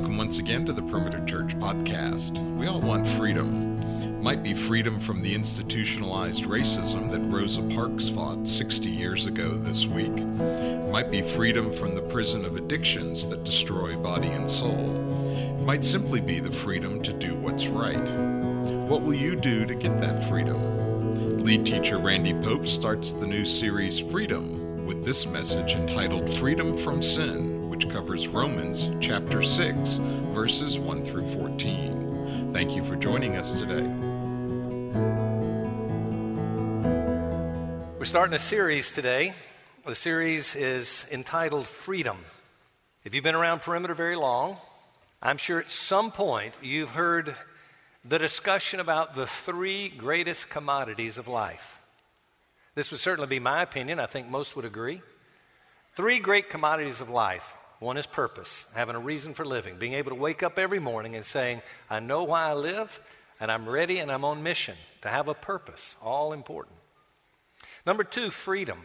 Welcome once again to the Perimeter Church podcast. We all want freedom. Might be freedom from the institutionalized racism that Rosa Parks fought 60 years ago this week. It might be freedom from the prison of addictions that destroy body and soul. It might simply be the freedom to do what's right. What will you do to get that freedom? Lead teacher Randy Pope starts the new series Freedom with this message entitled Freedom from Sin covers Romans chapter 6, verses 1 through 14. Thank you for joining us today. We're starting a series today. The series is entitled Freedom. If you've been around Perimeter very long, I'm sure at some point you've heard the discussion about the three greatest commodities of life. This would certainly be my opinion. I think most would agree. Three great commodities of life one is purpose, having a reason for living, being able to wake up every morning and saying, I know why I live, and I'm ready and I'm on mission to have a purpose. All important. Number two, freedom.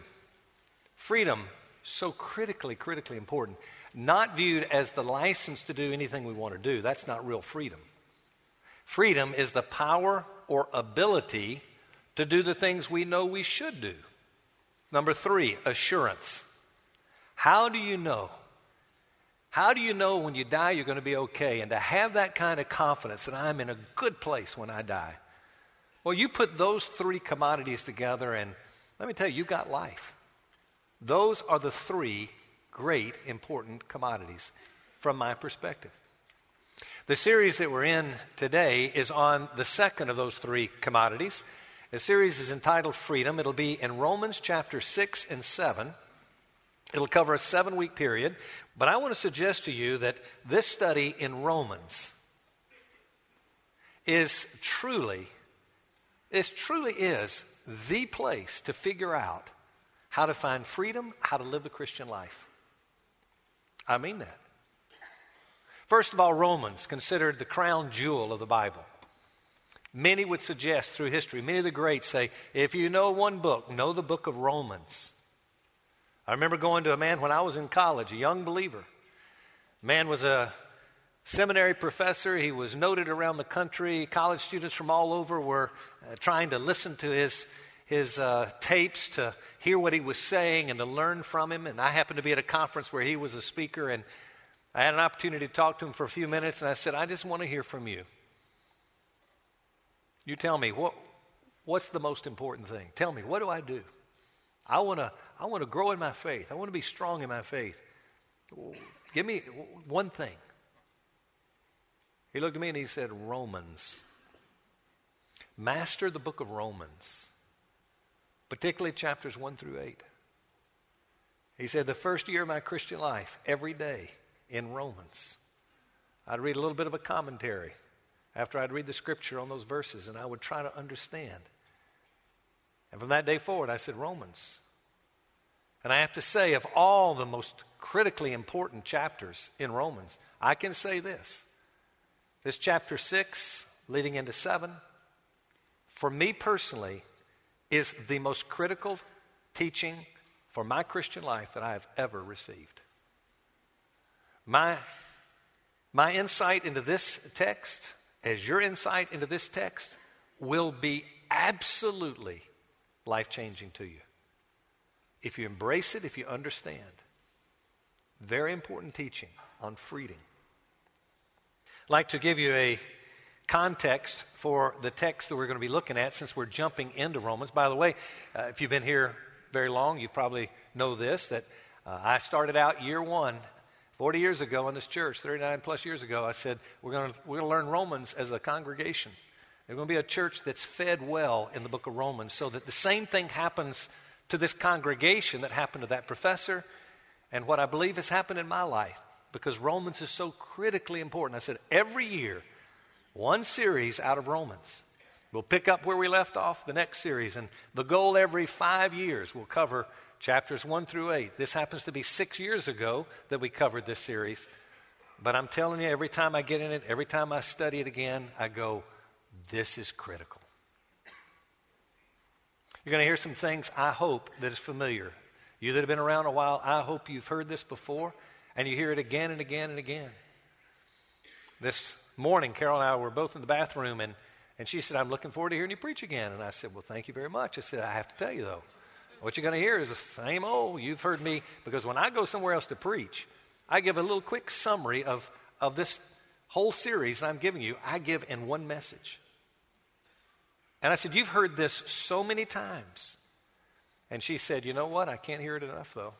Freedom, so critically, critically important. Not viewed as the license to do anything we want to do. That's not real freedom. Freedom is the power or ability to do the things we know we should do. Number three, assurance. How do you know how do you know when you die you're going to be okay? And to have that kind of confidence that I'm in a good place when I die. Well, you put those three commodities together, and let me tell you, you've got life. Those are the three great important commodities from my perspective. The series that we're in today is on the second of those three commodities. The series is entitled Freedom. It'll be in Romans chapter 6 and 7. It'll cover a seven week period, but I want to suggest to you that this study in Romans is truly, this truly is the place to figure out how to find freedom, how to live the Christian life. I mean that. First of all, Romans, considered the crown jewel of the Bible. Many would suggest through history, many of the greats say, if you know one book, know the book of Romans. I remember going to a man when I was in college, a young believer. Man was a seminary professor. He was noted around the country. College students from all over were uh, trying to listen to his, his uh, tapes to hear what he was saying and to learn from him. And I happened to be at a conference where he was a speaker, and I had an opportunity to talk to him for a few minutes. And I said, I just want to hear from you. You tell me, what, what's the most important thing? Tell me, what do I do? I want to I want to grow in my faith. I want to be strong in my faith. Give me one thing. He looked at me and he said, Romans. Master the book of Romans, particularly chapters 1 through 8. He said, The first year of my Christian life, every day in Romans, I'd read a little bit of a commentary after I'd read the scripture on those verses, and I would try to understand. And from that day forward, I said, Romans. And I have to say, of all the most critically important chapters in Romans, I can say this. This chapter 6, leading into 7, for me personally, is the most critical teaching for my Christian life that I have ever received. My, my insight into this text, as your insight into this text, will be absolutely life changing to you. If you embrace it, if you understand. Very important teaching on freedom. I'd like to give you a context for the text that we're going to be looking at since we're jumping into Romans. By the way, uh, if you've been here very long, you probably know this that uh, I started out year one 40 years ago in this church, 39 plus years ago, I said, we're going we're going to learn Romans as a congregation. There's going to be a church that's fed well in the book of Romans so that the same thing happens to this congregation that happened to that professor and what I believe has happened in my life because Romans is so critically important. I said, every year, one series out of Romans. We'll pick up where we left off the next series, and the goal every five years we'll cover chapters one through eight. This happens to be six years ago that we covered this series, but I'm telling you, every time I get in it, every time I study it again, I go, this is critical. You're going to hear some things, I hope, that is familiar. You that have been around a while, I hope you've heard this before and you hear it again and again and again. this morning, Carol and I were both in the bathroom, and, and she said, I'm looking forward to hearing you preach again. And I said, Well, thank you very much. I said, I have to tell you, though, what you're going to hear is the same old. You've heard me, because when I go somewhere else to preach, I give a little quick summary of, of this whole series I'm giving you. I give in one message. And I said, You've heard this so many times. And she said, You know what? I can't hear it enough, though.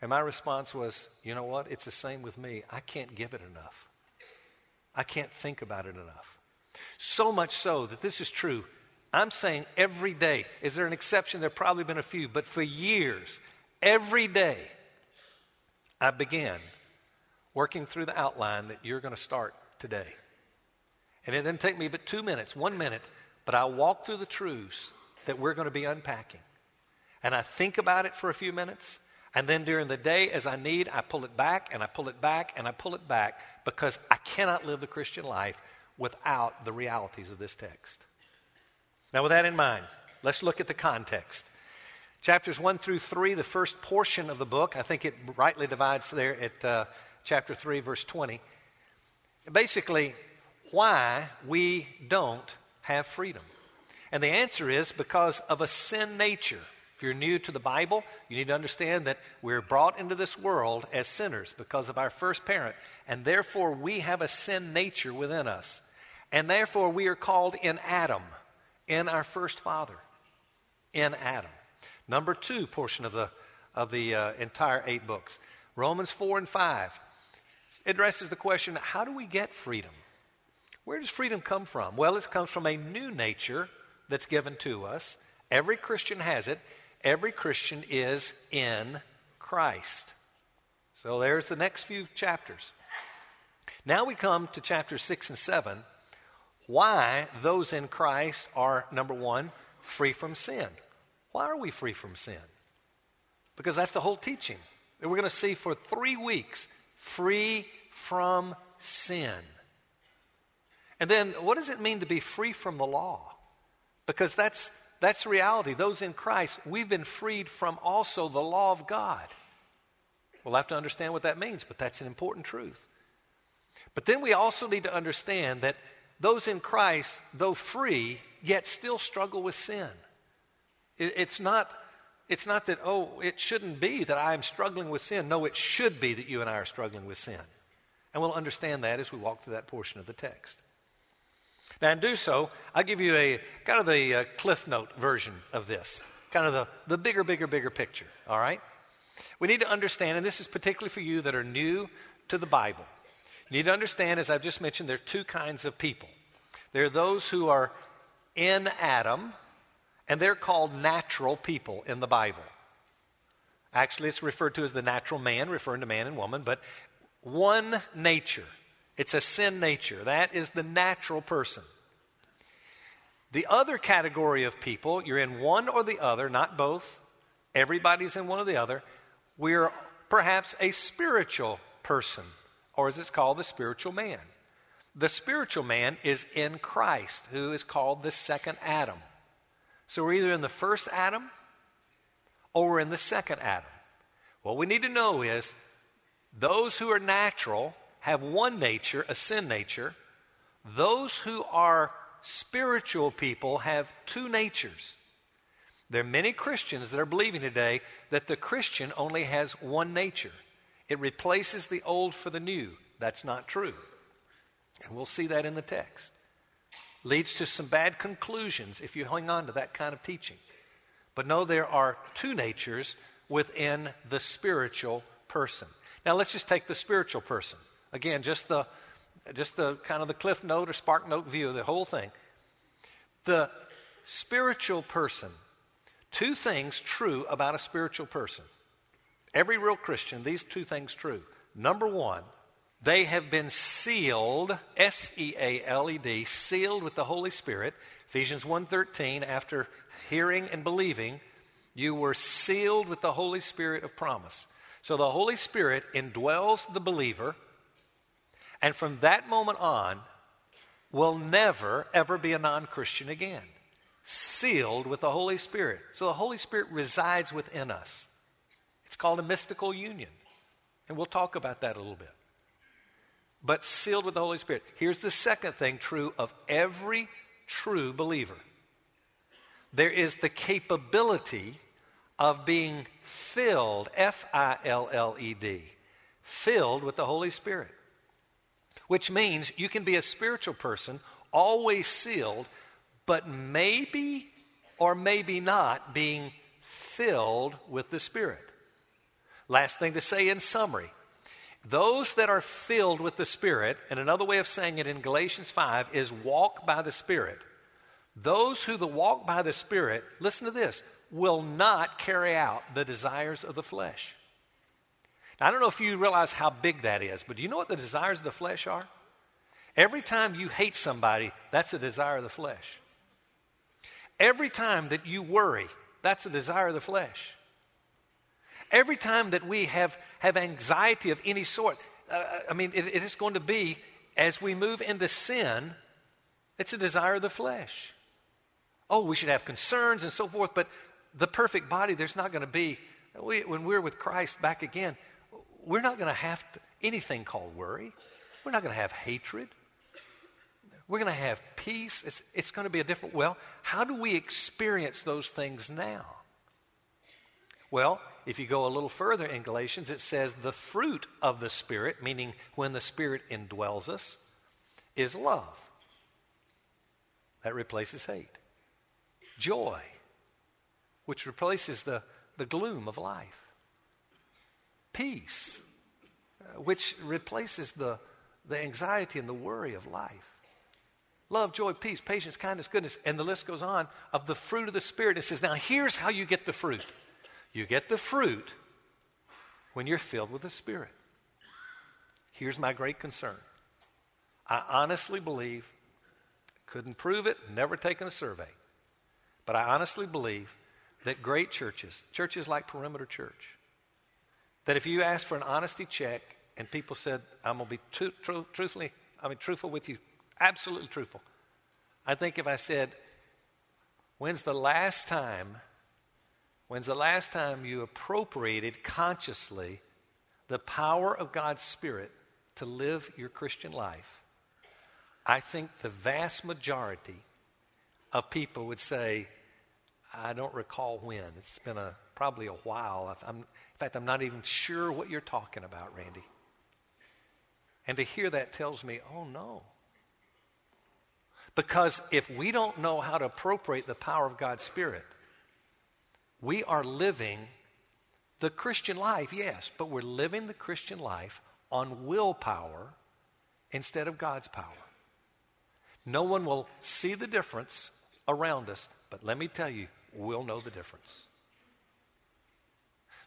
And my response was, You know what? It's the same with me. I can't give it enough. I can't think about it enough. So much so that this is true. I'm saying every day. Is there an exception? There have probably been a few, but for years, every day, I began working through the outline that you're going to start today. And it didn't take me but two minutes, one minute, but I walk through the truths that we're going to be unpacking. And I think about it for a few minutes. And then during the day, as I need, I pull it back and I pull it back and I pull it back because I cannot live the Christian life without the realities of this text. Now, with that in mind, let's look at the context. Chapters 1 through 3, the first portion of the book, I think it rightly divides there at uh, chapter 3, verse 20. Basically, why we don't have freedom. And the answer is because of a sin nature. If you're new to the Bible, you need to understand that we're brought into this world as sinners because of our first parent, and therefore we have a sin nature within us. And therefore we are called in Adam, in our first father, in Adam. Number two portion of the, of the uh, entire eight books, Romans 4 and 5, addresses the question how do we get freedom? Where does freedom come from? Well, it comes from a new nature that's given to us. Every Christian has it. Every Christian is in Christ. So there's the next few chapters. Now we come to chapters 6 and 7. Why those in Christ are, number one, free from sin. Why are we free from sin? Because that's the whole teaching that we're going to see for three weeks free from sin. And then, what does it mean to be free from the law? Because that's, that's reality. Those in Christ, we've been freed from also the law of God. We'll have to understand what that means, but that's an important truth. But then we also need to understand that those in Christ, though free, yet still struggle with sin. It, it's, not, it's not that, oh, it shouldn't be that I'm struggling with sin. No, it should be that you and I are struggling with sin. And we'll understand that as we walk through that portion of the text. Now, and do so, I'll give you a kind of the uh, cliff note version of this, kind of the, the bigger, bigger, bigger picture, all right? We need to understand, and this is particularly for you that are new to the Bible. You need to understand, as I've just mentioned, there are two kinds of people. There are those who are in Adam, and they're called natural people in the Bible. Actually, it's referred to as the natural man, referring to man and woman, but one nature. It's a sin nature. That is the natural person. The other category of people, you're in one or the other, not both. Everybody's in one or the other. We're perhaps a spiritual person, or as it's called, the spiritual man. The spiritual man is in Christ, who is called the second Adam. So we're either in the first Adam or we're in the second Adam. What we need to know is those who are natural have one nature, a sin nature. Those who are spiritual people have two natures. There are many Christians that are believing today that the Christian only has one nature. It replaces the old for the new. That's not true. And we'll see that in the text. Leads to some bad conclusions if you hang on to that kind of teaching. But no, there are two natures within the spiritual person. Now let's just take the spiritual person. Again, just the, just the kind of the cliff note or spark note view of the whole thing. The spiritual person, two things true about a spiritual person. Every real Christian, these two things true. Number one, they have been sealed, S E A L E D, sealed with the Holy Spirit. Ephesians 1:13 after hearing and believing, you were sealed with the Holy Spirit of promise. So the Holy Spirit indwells the believer and from that moment on, will never, ever be a non Christian again. Sealed with the Holy Spirit. So the Holy Spirit resides within us. It's called a mystical union. And we'll talk about that a little bit. but sealed with the Holy Spirit. Here's the second thing true of every true believer there is the capability of being filled, F I L L E D, filled with the Holy Spirit. Which means you can be a spiritual person, always sealed, but maybe or maybe not being filled with the Spirit. Last thing to say in summary those that are filled with the Spirit, and another way of saying it in Galatians 5 is walk by the Spirit. Those who the walk by the Spirit, listen to this, will not carry out the desires of the flesh. Now, I don't know if you realize how big that is, but do you know what the desires of the flesh are? Every time you hate somebody, that's a desire of the flesh. Every time that you worry, that's a desire of the flesh. Every time that we have, have anxiety of any sort, uh, uh, I mean, it, it is going to be as we move into sin, it's a desire of the flesh. Oh, we should have concerns and so forth, but the perfect body, there's not going to be. We, when we're with Christ back again, we're not going to have anything called worry. We're not going to have hatred. We're going to have peace. It's, it's going to be a different. Well, how do we experience those things now? Well, if you go a little further in Galatians, it says the fruit of the Spirit, meaning when the Spirit indwells us, is love. That replaces hate. Joy, which replaces the, the gloom of life. Peace, uh, which replaces the, the anxiety and the worry of life love, joy, peace, patience, kindness, goodness, and the list goes on of the fruit of the Spirit. It says, now here's how you get the fruit. You get the fruit when you're filled with the Spirit. Here's my great concern. I honestly believe, couldn't prove it, never taken a survey, but I honestly believe that great churches, churches like Perimeter Church, that if you asked for an honesty check and people said, I'm going to be tru- tru- truthfully, I mean, truthful with you absolutely truthful. I think if I said, When's the last time, when's the last time you appropriated consciously the power of God's Spirit to live your Christian life? I think the vast majority of people would say, I don't recall when. It's been a, probably a while. I'm, in fact, I'm not even sure what you're talking about, Randy. And to hear that tells me, oh no. Because if we don't know how to appropriate the power of God's Spirit, we are living the Christian life, yes, but we're living the Christian life on willpower instead of God's power. No one will see the difference around us, but let me tell you, we'll know the difference.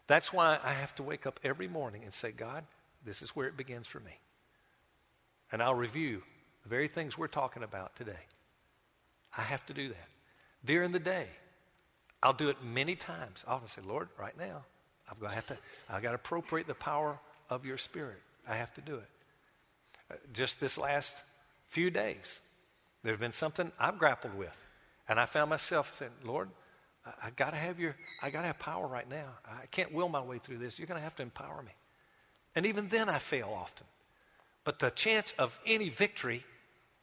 That's why I have to wake up every morning and say, God, this is where it begins for me. And I'll review the very things we're talking about today. I have to do that. During the day, I'll do it many times. I'll say, Lord, right now, I've got to, have to I've got to appropriate the power of your spirit. I have to do it. Uh, just this last few days, there's been something I've grappled with. And I found myself saying, Lord, I, I got to have your, I got to have power right now. I can't will my way through this. You're going to have to empower me. And even then I fail often. But the chance of any victory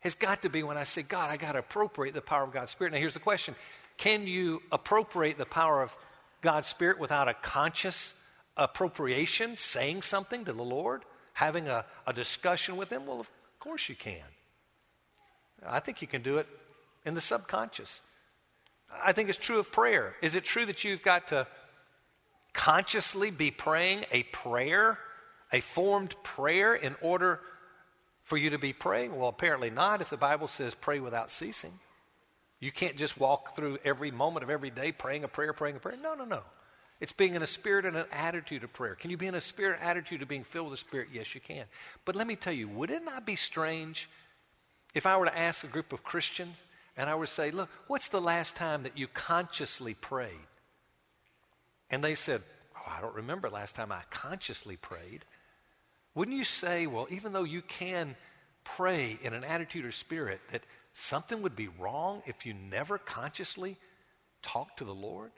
has got to be when I say, God, I got to appropriate the power of God's Spirit. Now, here's the question Can you appropriate the power of God's Spirit without a conscious appropriation, saying something to the Lord, having a, a discussion with Him? Well, of course you can. I think you can do it in the subconscious. I think it's true of prayer. Is it true that you've got to consciously be praying a prayer, a formed prayer, in order for you to be praying? Well, apparently not if the Bible says pray without ceasing. You can't just walk through every moment of every day praying a prayer, praying a prayer. No, no, no. It's being in a spirit and an attitude of prayer. Can you be in a spirit attitude of being filled with the Spirit? Yes, you can. But let me tell you, would it not be strange if I were to ask a group of Christians and I would say, look, what's the last time that you consciously prayed? And they said, oh, I don't remember last time I consciously prayed. Wouldn't you say, well, even though you can pray in an attitude or spirit, that something would be wrong if you never consciously talk to the Lord?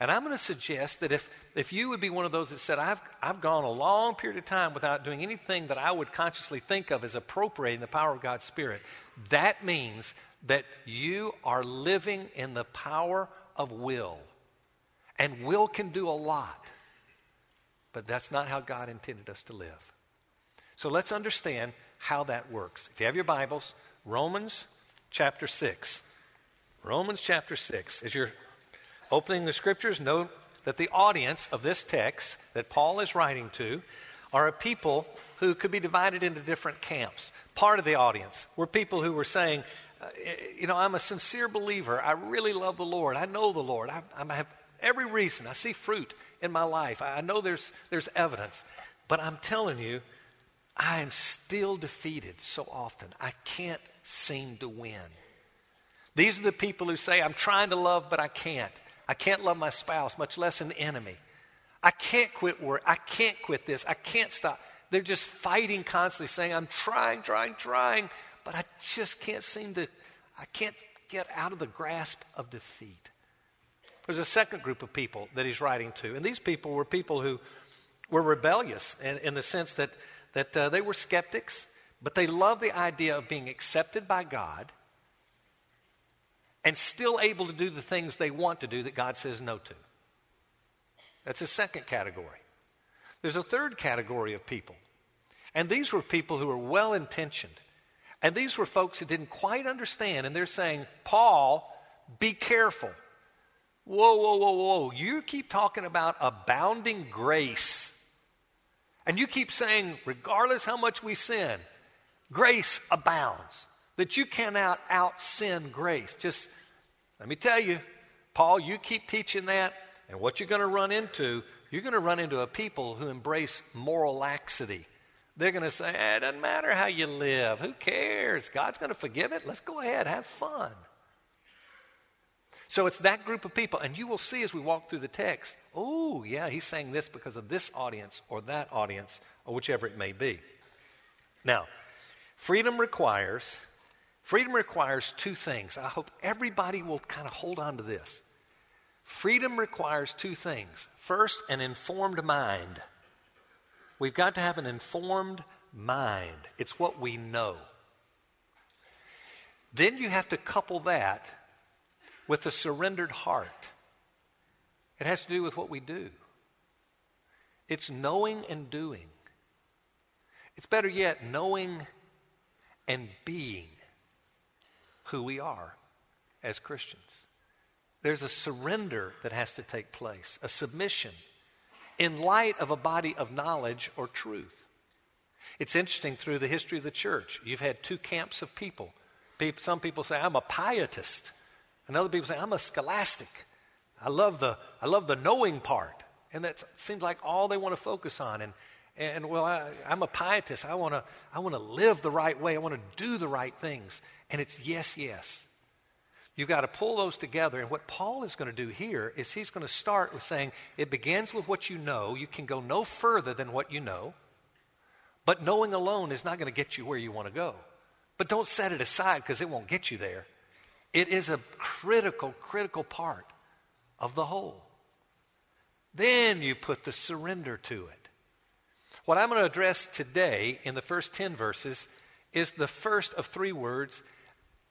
And I'm going to suggest that if, if you would be one of those that said, I've, I've gone a long period of time without doing anything that I would consciously think of as appropriating the power of God's Spirit, that means that you are living in the power of will. And will can do a lot, but that's not how God intended us to live. So let's understand how that works. If you have your Bibles, Romans chapter 6. Romans chapter 6. As you're opening the scriptures, note that the audience of this text that Paul is writing to are a people who could be divided into different camps. Part of the audience were people who were saying, uh, You know, I'm a sincere believer. I really love the Lord. I know the Lord. I, I have every reason. I see fruit in my life. I know there's, there's evidence. But I'm telling you, I am still defeated so often. I can't seem to win. These are the people who say, I'm trying to love, but I can't. I can't love my spouse, much less an enemy. I can't quit work. I can't quit this. I can't stop. They're just fighting constantly, saying, I'm trying, trying, trying, but I just can't seem to, I can't get out of the grasp of defeat. There's a second group of people that he's writing to, and these people were people who were rebellious in, in the sense that, that uh, they were skeptics, but they loved the idea of being accepted by God and still able to do the things they want to do that God says no to. That's a second category. There's a third category of people, and these were people who were well intentioned. And these were folks who didn't quite understand, and they're saying, Paul, be careful. Whoa, whoa, whoa, whoa. You keep talking about abounding grace. And you keep saying, regardless how much we sin, grace abounds that you cannot out sin grace. Just let me tell you, Paul, you keep teaching that, and what you're going to run into, you're going to run into a people who embrace moral laxity. They're going to say, eh, it doesn't matter how you live. Who cares? God's going to forgive it. Let's go ahead, have fun. So it's that group of people. And you will see as we walk through the text, oh, yeah, he's saying this because of this audience or that audience or whichever it may be. Now, freedom requires Freedom requires two things. I hope everybody will kind of hold on to this. Freedom requires two things. First, an informed mind. We've got to have an informed mind, it's what we know. Then you have to couple that with a surrendered heart. It has to do with what we do. It's knowing and doing. It's better yet, knowing and being who we are as Christians. There's a surrender that has to take place, a submission in light of a body of knowledge or truth. It's interesting through the history of the church, you've had two camps of people. Some people say, I'm a pietist, and other people say, I'm a scholastic. I love the, I love the knowing part. And that seems like all they want to focus on. And, and well, I, am a pietist. I want to I want to live the right way. I want to do the right things. And it's yes, yes. You've got to pull those together. And what Paul is going to do here is he's going to start with saying it begins with what you know. You can go no further than what you know. But knowing alone is not going to get you where you want to go. But don't set it aside because it won't get you there. It is a critical, critical part of the whole. Then you put the surrender to it. What I'm going to address today in the first 10 verses is the first of three words.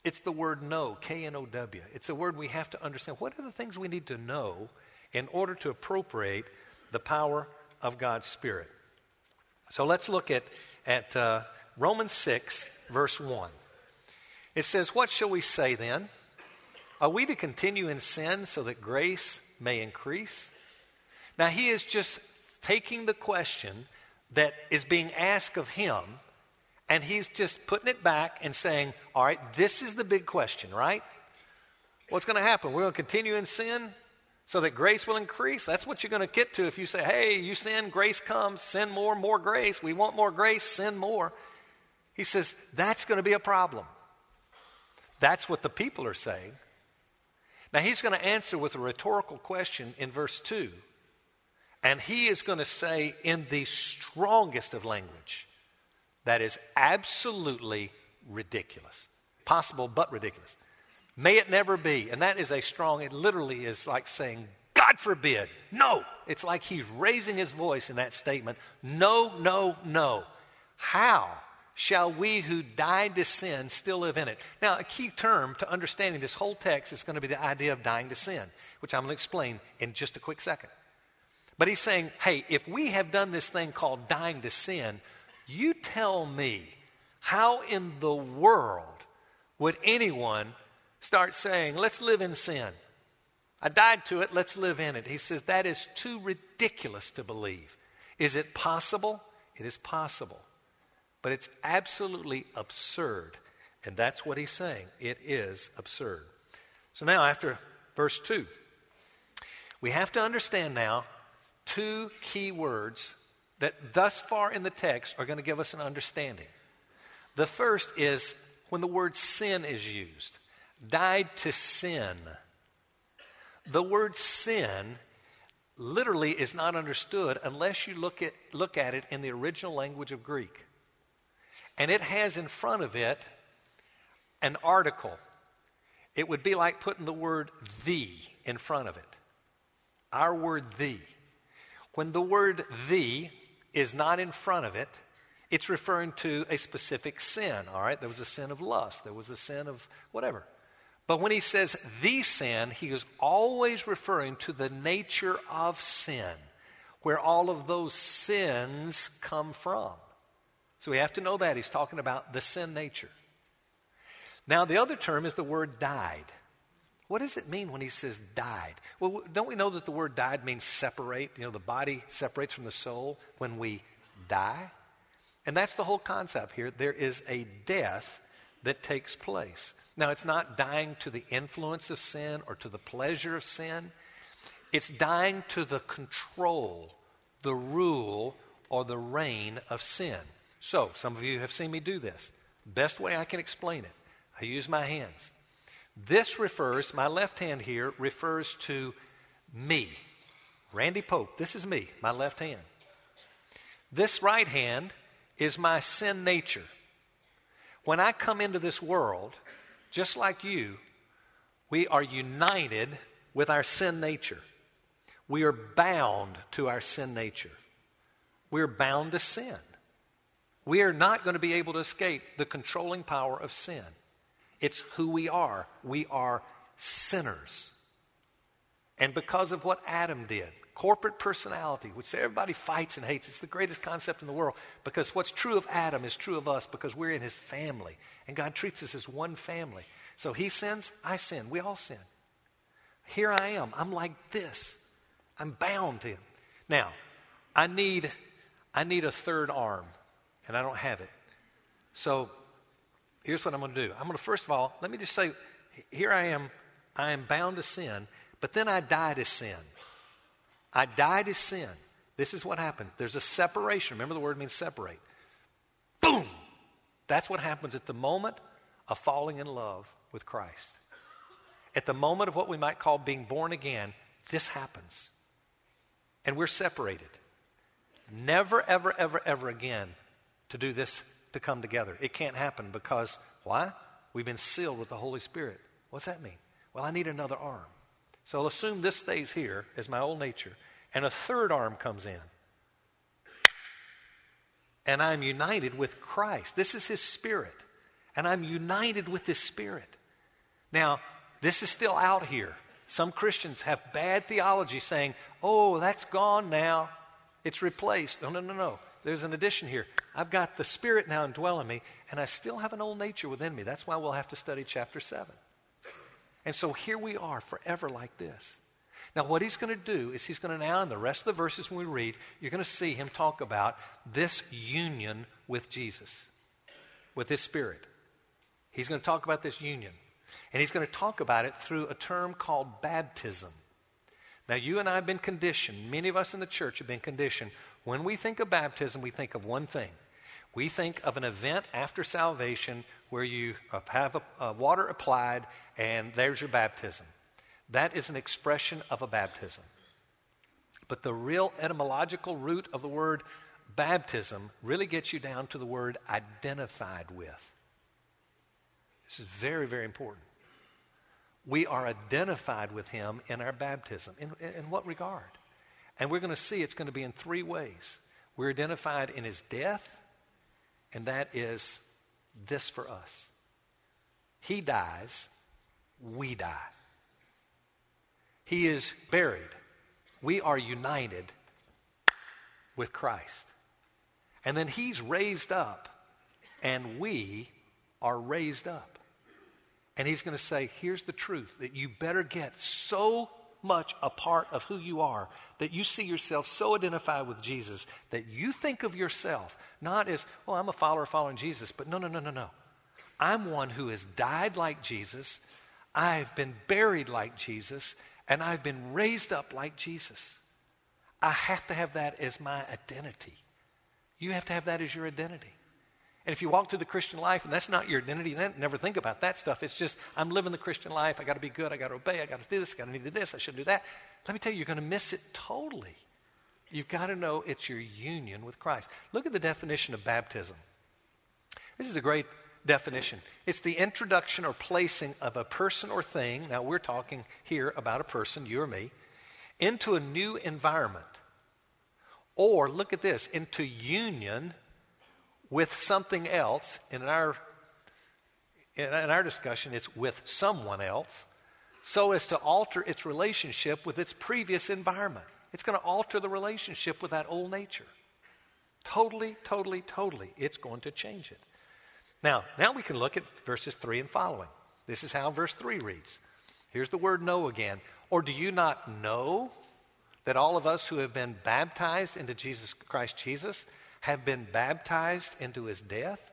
It's the word know, K N O W. It's a word we have to understand. What are the things we need to know in order to appropriate the power of God's Spirit? So let's look at, at uh, Romans 6, verse 1. It says, What shall we say then? Are we to continue in sin so that grace may increase? Now, he is just taking the question that is being asked of him, and he's just putting it back and saying, All right, this is the big question, right? What's going to happen? We're going to continue in sin so that grace will increase. That's what you're going to get to if you say, Hey, you sin, grace comes, sin more, more grace. We want more grace, sin more. He says, That's going to be a problem. That's what the people are saying. Now, he's going to answer with a rhetorical question in verse 2. And he is going to say in the strongest of language that is absolutely ridiculous. Possible, but ridiculous. May it never be. And that is a strong, it literally is like saying, God forbid. No. It's like he's raising his voice in that statement. No, no, no. How shall we who died to sin still live in it? Now, a key term to understanding this whole text is going to be the idea of dying to sin, which I'm going to explain in just a quick second. But he's saying, hey, if we have done this thing called dying to sin, you tell me how in the world would anyone start saying, let's live in sin? I died to it, let's live in it. He says, that is too ridiculous to believe. Is it possible? It is possible. But it's absolutely absurd. And that's what he's saying. It is absurd. So now, after verse 2, we have to understand now two key words that thus far in the text are going to give us an understanding. The first is when the word sin is used died to sin. The word sin literally is not understood unless you look at, look at it in the original language of Greek. And it has in front of it an article. It would be like putting the word the in front of it. Our word the. When the word the is not in front of it, it's referring to a specific sin, all right? There was a sin of lust, there was a sin of whatever. But when he says the sin, he is always referring to the nature of sin, where all of those sins come from. So we have to know that. He's talking about the sin nature. Now, the other term is the word died. What does it mean when he says died? Well, don't we know that the word died means separate? You know, the body separates from the soul when we die. And that's the whole concept here. There is a death that takes place. Now, it's not dying to the influence of sin or to the pleasure of sin, it's dying to the control, the rule, or the reign of sin. So, some of you have seen me do this. Best way I can explain it I use my hands. This refers, my left hand here refers to me. Randy Pope, this is me, my left hand. This right hand is my sin nature. When I come into this world, just like you, we are united with our sin nature. We are bound to our sin nature. We're bound to sin. We are not going to be able to escape the controlling power of sin. It's who we are. We are sinners. And because of what Adam did, corporate personality, which everybody fights and hates, it's the greatest concept in the world because what's true of Adam is true of us because we're in his family. And God treats us as one family. So he sins, I sin. We all sin. Here I am. I'm like this. I'm bound to him. Now, I need I need a third arm, and I don't have it. So here's what I'm going to do. I'm going to, first of all, let me just say, here I am. I am bound to sin, but then I die to sin. I die to sin. This is what happened. There's a separation. Remember, the word means separate. Boom! That's what happens at the moment of falling in love with Christ. At the moment of what we might call being born again, this happens. And we're separated. Never, ever, ever, ever again to do this to come together. It can't happen because, why? We've been sealed with the Holy Spirit. What's that mean? Well, I need another arm. So I'll assume this stays here as my old nature, and a third arm comes in. And I'm united with Christ. This is His Spirit. And I'm united with His Spirit. Now, this is still out here. Some Christians have bad theology saying, oh, that's gone now. It's replaced. No, no, no, no there's an addition here. I've got the Spirit now indwelling me, and I still have an old nature within me. That's why we'll have to study chapter 7. And so here we are forever like this. Now, what he's going to do is he's going to now, in the rest of the verses when we read, you're going to see him talk about this union with Jesus, with his Spirit. He's going to talk about this union. And he's going to talk about it through a term called baptism. Now, you and I have been conditioned, many of us in the church have been conditioned when we think of baptism, we think of one thing. We think of an event after salvation where you uh, have a, a water applied and there's your baptism. That is an expression of a baptism. But the real etymological root of the word baptism really gets you down to the word identified with. This is very, very important. we are identified with him in our baptism. In, in, what regard? And we're going to see it's going to be in three ways. We're identified in his death, and that is this for us. He dies, we die. He is buried. We are united with Christ. And then he's raised up, and we are raised up. And he's going to say, here's the truth that you better get so much a part of who you are that you see yourself so identified with Jesus that you think of yourself not as, well, I'm a follower following Jesus, but no, no, no, no, no. I'm one who has died like Jesus, I've been buried like Jesus, and I've been raised up like Jesus. I have to have that as my identity. You have to have that as your identity. And if you walk through the Christian life and that's not your identity, then never think about that stuff. It's just, I'm living the Christian life. I got to be good. I got to obey. I got to do this. I got to need do this. I shouldn't do that. Let me tell you, you're going to miss it totally. You've got to know it's your union with Christ. Look at the definition of baptism. This is a great definition. It's the introduction or placing of a person or thing. Now, we're talking here about a person, you or me, into a new environment. Or, look at this, into union with something else. In our, in our discussion, it's with someone else, so as to alter its relationship with its previous environment. It's going to alter the relationship with that old nature. Totally, totally, totally. It's going to change it. Now, now we can look at verses 3 and following. This is how verse 3 reads. Here's the word know again. Or do you not know that all of us who have been baptized into Jesus Christ Jesus have been baptized into his death.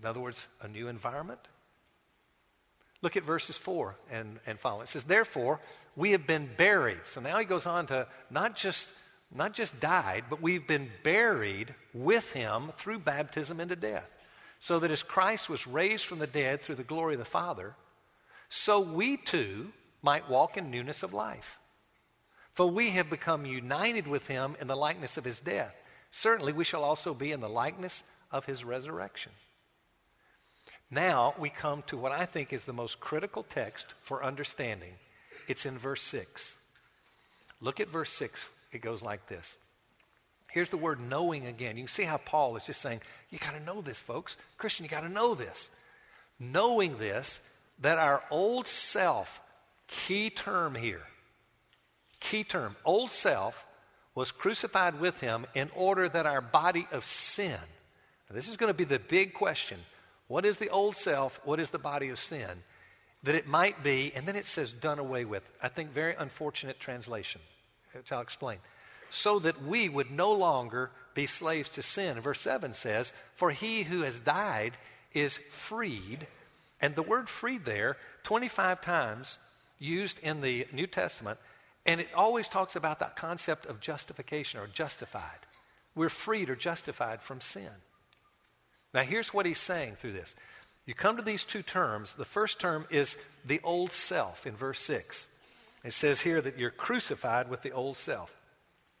In other words, a new environment. Look at verses 4 and, and follow. It says, Therefore, we have been buried. So now he goes on to not just, not just died, but we've been buried with him through baptism into death. So that as Christ was raised from the dead through the glory of the Father, so we too might walk in newness of life. For we have become united with him in the likeness of his death certainly we shall also be in the likeness of his resurrection. Now we come to what I think is the most critical text for understanding. It's in verse 6. Look at verse 6. It goes like this. Here's the word knowing again. You can see how Paul is just saying, you got to know this, folks. Christian, you got to know this. Knowing this, that our old self, key term here, key term, old self was crucified with him in order that our body of sin, this is going to be the big question what is the old self? What is the body of sin? That it might be, and then it says done away with. I think very unfortunate translation, which I'll explain. So that we would no longer be slaves to sin. Verse 7 says, For he who has died is freed. And the word freed there, 25 times used in the New Testament, and it always talks about that concept of justification or justified. We're freed or justified from sin. Now, here's what he's saying through this. You come to these two terms. The first term is the old self in verse 6. It says here that you're crucified with the old self.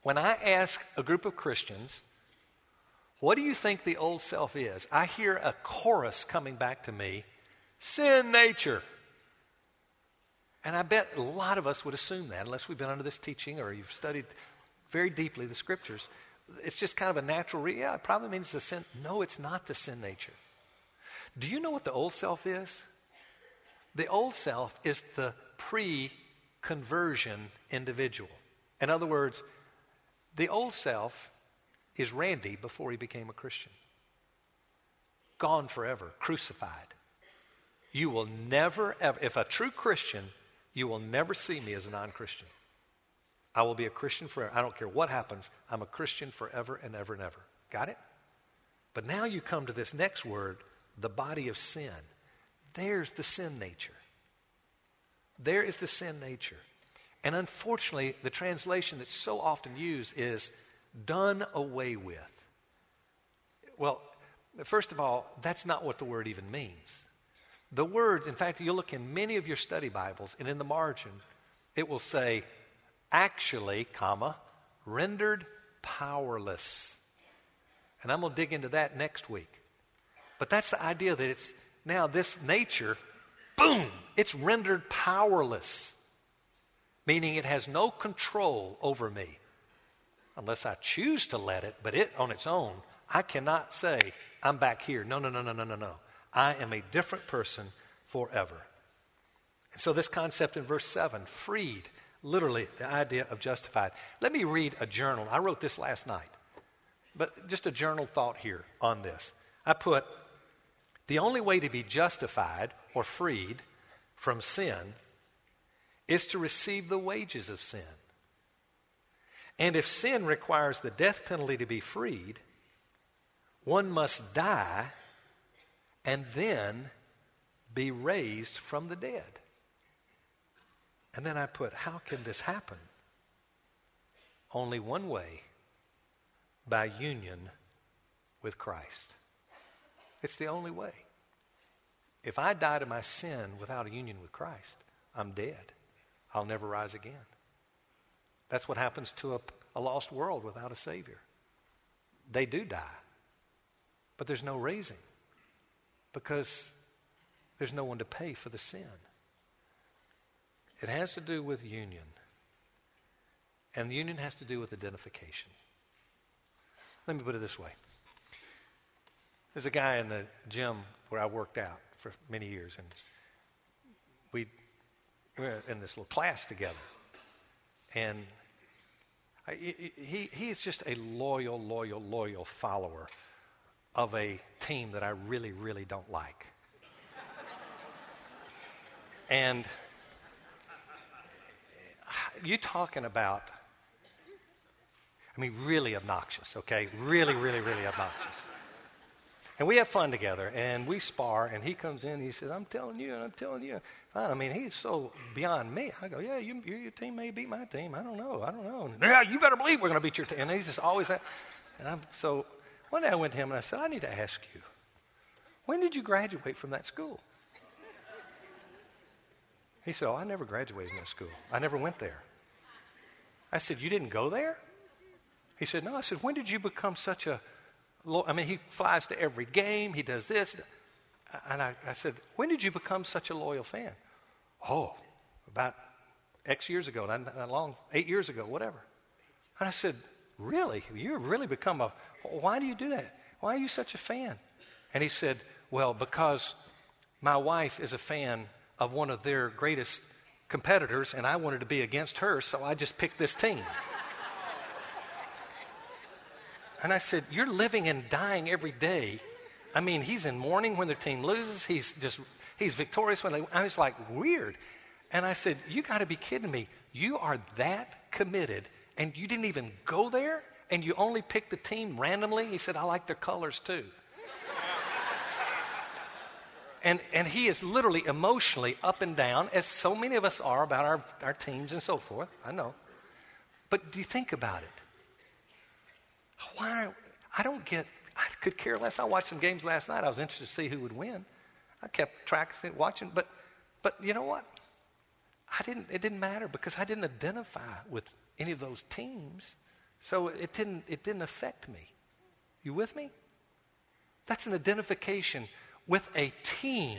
When I ask a group of Christians, what do you think the old self is? I hear a chorus coming back to me sin nature. And I bet a lot of us would assume that, unless we've been under this teaching or you've studied very deeply the scriptures. It's just kind of a natural, re- yeah, it probably means the sin. No, it's not the sin nature. Do you know what the old self is? The old self is the pre conversion individual. In other words, the old self is Randy before he became a Christian. Gone forever, crucified. You will never, ever, if a true Christian you will never see me as a non Christian. I will be a Christian forever. I don't care what happens. I'm a Christian forever and ever and ever. Got it? But now you come to this next word, the body of sin. There's the sin nature. There is the sin nature. And unfortunately, the translation that's so often used is done away with. Well, first of all, that's not what the word even means. The words, in fact, you'll look in many of your study Bibles, and in the margin, it will say, actually, comma, rendered powerless. And I'm going to dig into that next week. But that's the idea that it's now this nature boom, it's rendered powerless, meaning it has no control over me unless I choose to let it, but it on its own, I cannot say, I'm back here. No, no, no, no, no, no, no. I am a different person forever. And so, this concept in verse 7, freed, literally the idea of justified. Let me read a journal. I wrote this last night, but just a journal thought here on this. I put, the only way to be justified or freed from sin is to receive the wages of sin. And if sin requires the death penalty to be freed, one must die and then be raised from the dead. And then I put, how can this happen? Only one way by union with Christ. It's the only way. If I die to my sin without a union with Christ, I'm dead. I'll never rise again. That's what happens to a, a lost world without a Savior. They do die, but there's no raising because there's no one to pay for the sin. It has to do with union. And the union has to do with identification. Let me put it this way there's a guy in the gym where I worked out for many years, and we were in this little class together. And I, he, he is just a loyal, loyal, loyal follower of a team that I really, really don't like. and you talking about, I mean, really obnoxious, okay? Really, really, really obnoxious. And we have fun together, and we spar, and he comes in, and he says, I'm telling you, and I'm telling you. Fine. I mean, he's so beyond me. I go, yeah, you, your team may beat my team. I don't know. I don't know. And, yeah, you better believe we're going to beat your team. And he's just always that. And I'm so, one day I went to him, and I said, I need to ask you, when did you graduate from that school? He said, oh, I never graduated from that school. I never went there. I said, you didn't go there? He said, no. I said, when did you become such a I mean, he flies to every game, he does this. And I, I said, When did you become such a loyal fan? Oh, about X years ago, not, not long, eight years ago, whatever. And I said, Really? You've really become a. Why do you do that? Why are you such a fan? And he said, Well, because my wife is a fan of one of their greatest competitors, and I wanted to be against her, so I just picked this team. And I said, You're living and dying every day. I mean, he's in mourning when their team loses. He's just, he's victorious when they, I was like, weird. And I said, You got to be kidding me. You are that committed and you didn't even go there and you only picked the team randomly? He said, I like their colors too. and, and he is literally emotionally up and down, as so many of us are about our, our teams and so forth. I know. But do you think about it? Why? I don't get, I could care less. I watched some games last night. I was interested to see who would win. I kept tracking, watching, but, but you know what? I didn't, it didn't matter because I didn't identify with any of those teams. So it didn't, it didn't affect me. You with me? That's an identification with a team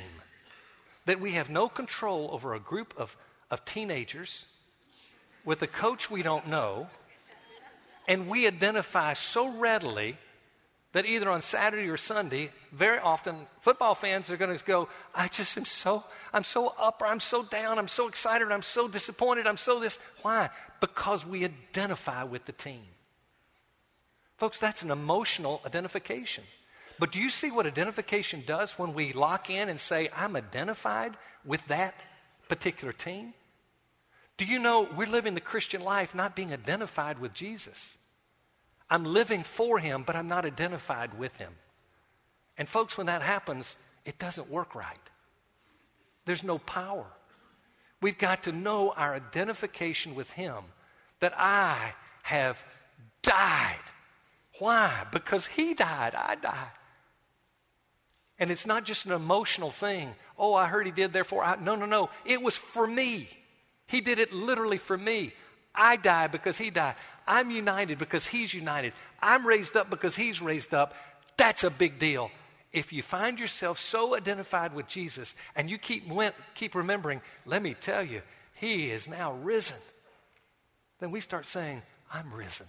that we have no control over a group of, of teenagers with a coach we don't know and we identify so readily that either on Saturday or Sunday, very often football fans are going to go, I just am so, I'm so up or I'm so down, I'm so excited, I'm so disappointed, I'm so this. Why? Because we identify with the team. Folks, that's an emotional identification. But do you see what identification does when we lock in and say, I'm identified with that particular team? Do you know we're living the Christian life not being identified with Jesus? I'm living for him, but I'm not identified with him. And folks, when that happens, it doesn't work right. There's no power. We've got to know our identification with him that I have died. Why? Because he died, I died. And it's not just an emotional thing. Oh, I heard he did, therefore I. No, no, no. It was for me. He did it literally for me. I die because he died. I'm united because he's united. I'm raised up because he's raised up. That's a big deal. If you find yourself so identified with Jesus and you keep, keep remembering, let me tell you, he is now risen, then we start saying, I'm risen.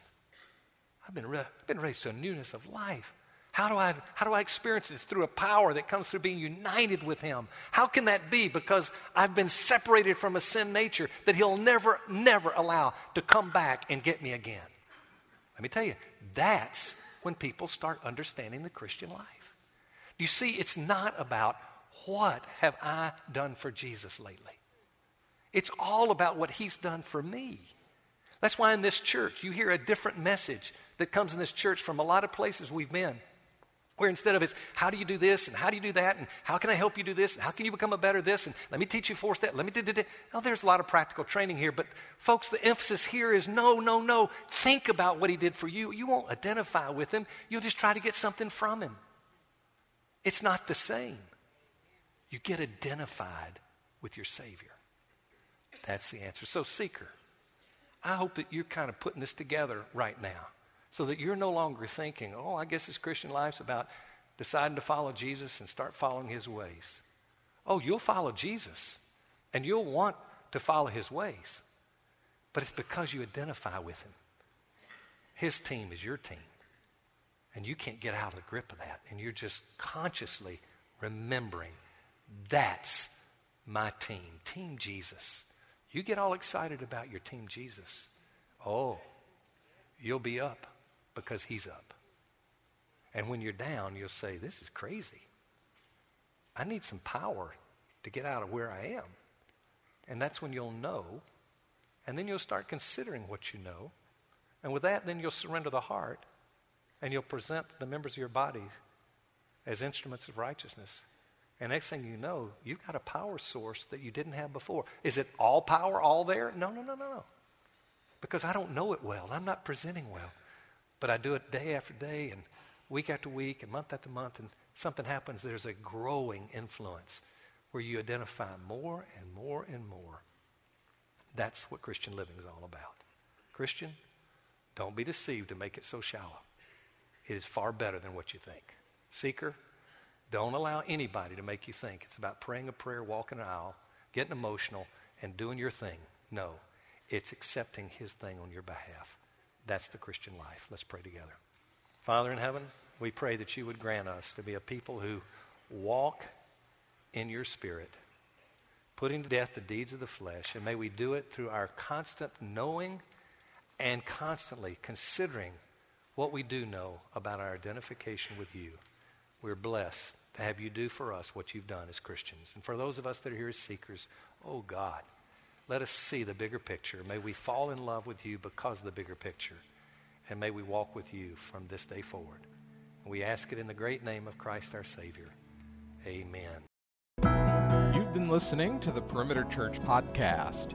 I've been, re- been raised to a newness of life. How do, I, how do I experience this? Through a power that comes through being united with Him. How can that be? Because I've been separated from a sin nature that He'll never, never allow to come back and get me again. Let me tell you, that's when people start understanding the Christian life. You see, it's not about what have I done for Jesus lately. It's all about what He's done for me. That's why in this church, you hear a different message that comes in this church from a lot of places we've been. Where instead of it's how do you do this and how do you do that and how can I help you do this and how can you become a better this and let me teach you four steps, let me do. Now there's a lot of practical training here, but folks, the emphasis here is no, no, no. Think about what he did for you. You won't identify with him. You'll just try to get something from him. It's not the same. You get identified with your Savior. That's the answer. So, seeker, I hope that you're kind of putting this together right now so that you're no longer thinking, oh, I guess this Christian life's about deciding to follow Jesus and start following his ways. Oh, you'll follow Jesus and you'll want to follow his ways, but it's because you identify with him. His team is your team. And you can't get out of the grip of that. And you're just consciously remembering that's my team, Team Jesus. You get all excited about your Team Jesus. Oh, you'll be up because he's up. And when you're down, you'll say, This is crazy. I need some power to get out of where I am. And that's when you'll know. And then you'll start considering what you know. And with that, then you'll surrender the heart and you'll present the members of your body as instruments of righteousness. And next thing you know, you've got a power source that you didn't have before. Is it all power, all there? No, no, no, no, no. Because I don't know it well. I'm not presenting well. But I do it day after day and week after week and month after month, and something happens. There's a growing influence where you identify more and more and more. That's what Christian living is all about. Christian, don't be deceived to make it so shallow. It is far better than what you think. Seeker, don't allow anybody to make you think it's about praying a prayer, walking an aisle, getting emotional, and doing your thing. No, it's accepting his thing on your behalf. That's the Christian life. Let's pray together. Father in heaven, we pray that you would grant us to be a people who walk in your spirit, putting to death the deeds of the flesh, and may we do it through our constant knowing and constantly considering what we do know about our identification with you. We're blessed to have you do for us what you've done as Christians. And for those of us that are here as seekers, oh God, let us see the bigger picture. May we fall in love with you because of the bigger picture. And may we walk with you from this day forward. And we ask it in the great name of Christ our Savior. Amen. You've been listening to the Perimeter Church podcast.